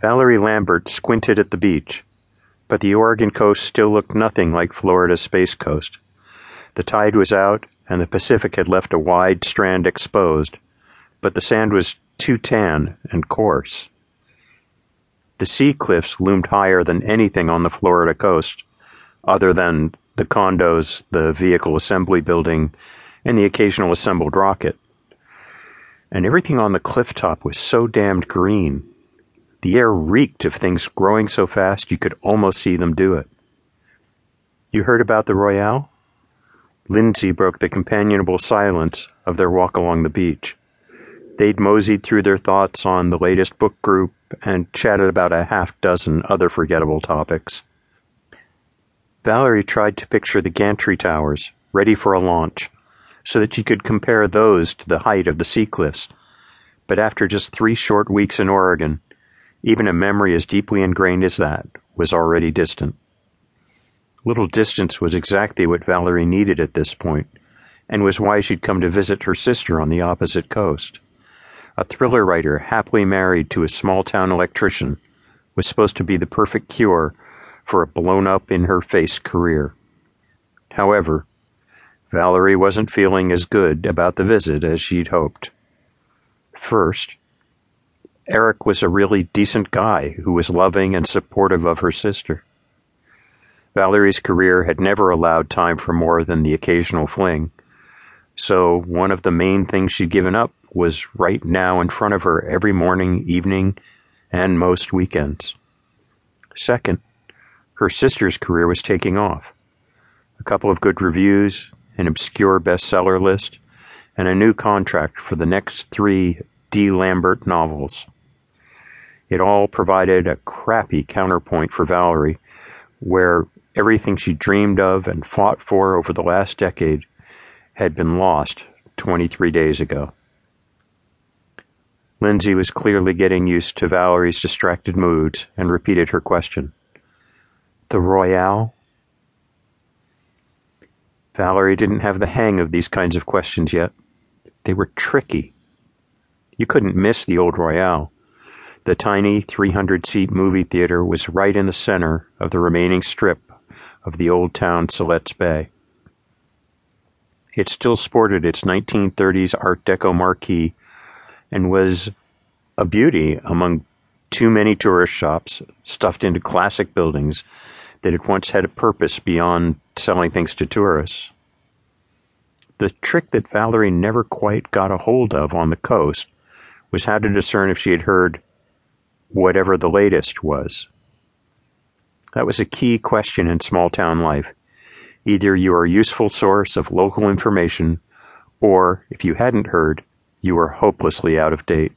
Valerie Lambert squinted at the beach, but the Oregon coast still looked nothing like Florida's Space Coast. The tide was out, and the Pacific had left a wide strand exposed, but the sand was too tan and coarse. The sea cliffs loomed higher than anything on the Florida coast, other than the condos, the vehicle assembly building, and the occasional assembled rocket. And everything on the cliff top was so damned green. The air reeked of things growing so fast you could almost see them do it. You heard about the Royale? Lindsay broke the companionable silence of their walk along the beach. They'd moseyed through their thoughts on the latest book group and chatted about a half dozen other forgettable topics. Valerie tried to picture the gantry towers, ready for a launch, so that she could compare those to the height of the sea cliffs. But after just three short weeks in Oregon, even a memory as deeply ingrained as that was already distant. Little distance was exactly what Valerie needed at this point, and was why she'd come to visit her sister on the opposite coast. A thriller writer happily married to a small town electrician was supposed to be the perfect cure for a blown up in her face career. However, Valerie wasn't feeling as good about the visit as she'd hoped. First, Eric was a really decent guy who was loving and supportive of her sister. Valerie's career had never allowed time for more than the occasional fling, so one of the main things she'd given up was right now in front of her every morning, evening, and most weekends. Second, her sister's career was taking off. A couple of good reviews, an obscure bestseller list, and a new contract for the next three D. Lambert novels. It all provided a crappy counterpoint for Valerie, where everything she dreamed of and fought for over the last decade had been lost 23 days ago. Lindsay was clearly getting used to Valerie's distracted moods and repeated her question. The Royale? Valerie didn't have the hang of these kinds of questions yet. They were tricky. You couldn't miss the old Royale. The tiny 300 seat movie theater was right in the center of the remaining strip of the old town Siletz Bay. It still sported its 1930s Art Deco marquee and was a beauty among too many tourist shops stuffed into classic buildings that had once had a purpose beyond selling things to tourists. The trick that Valerie never quite got a hold of on the coast was how to discern if she had heard whatever the latest was. That was a key question in small town life. Either you are a useful source of local information, or, if you hadn't heard, you were hopelessly out of date.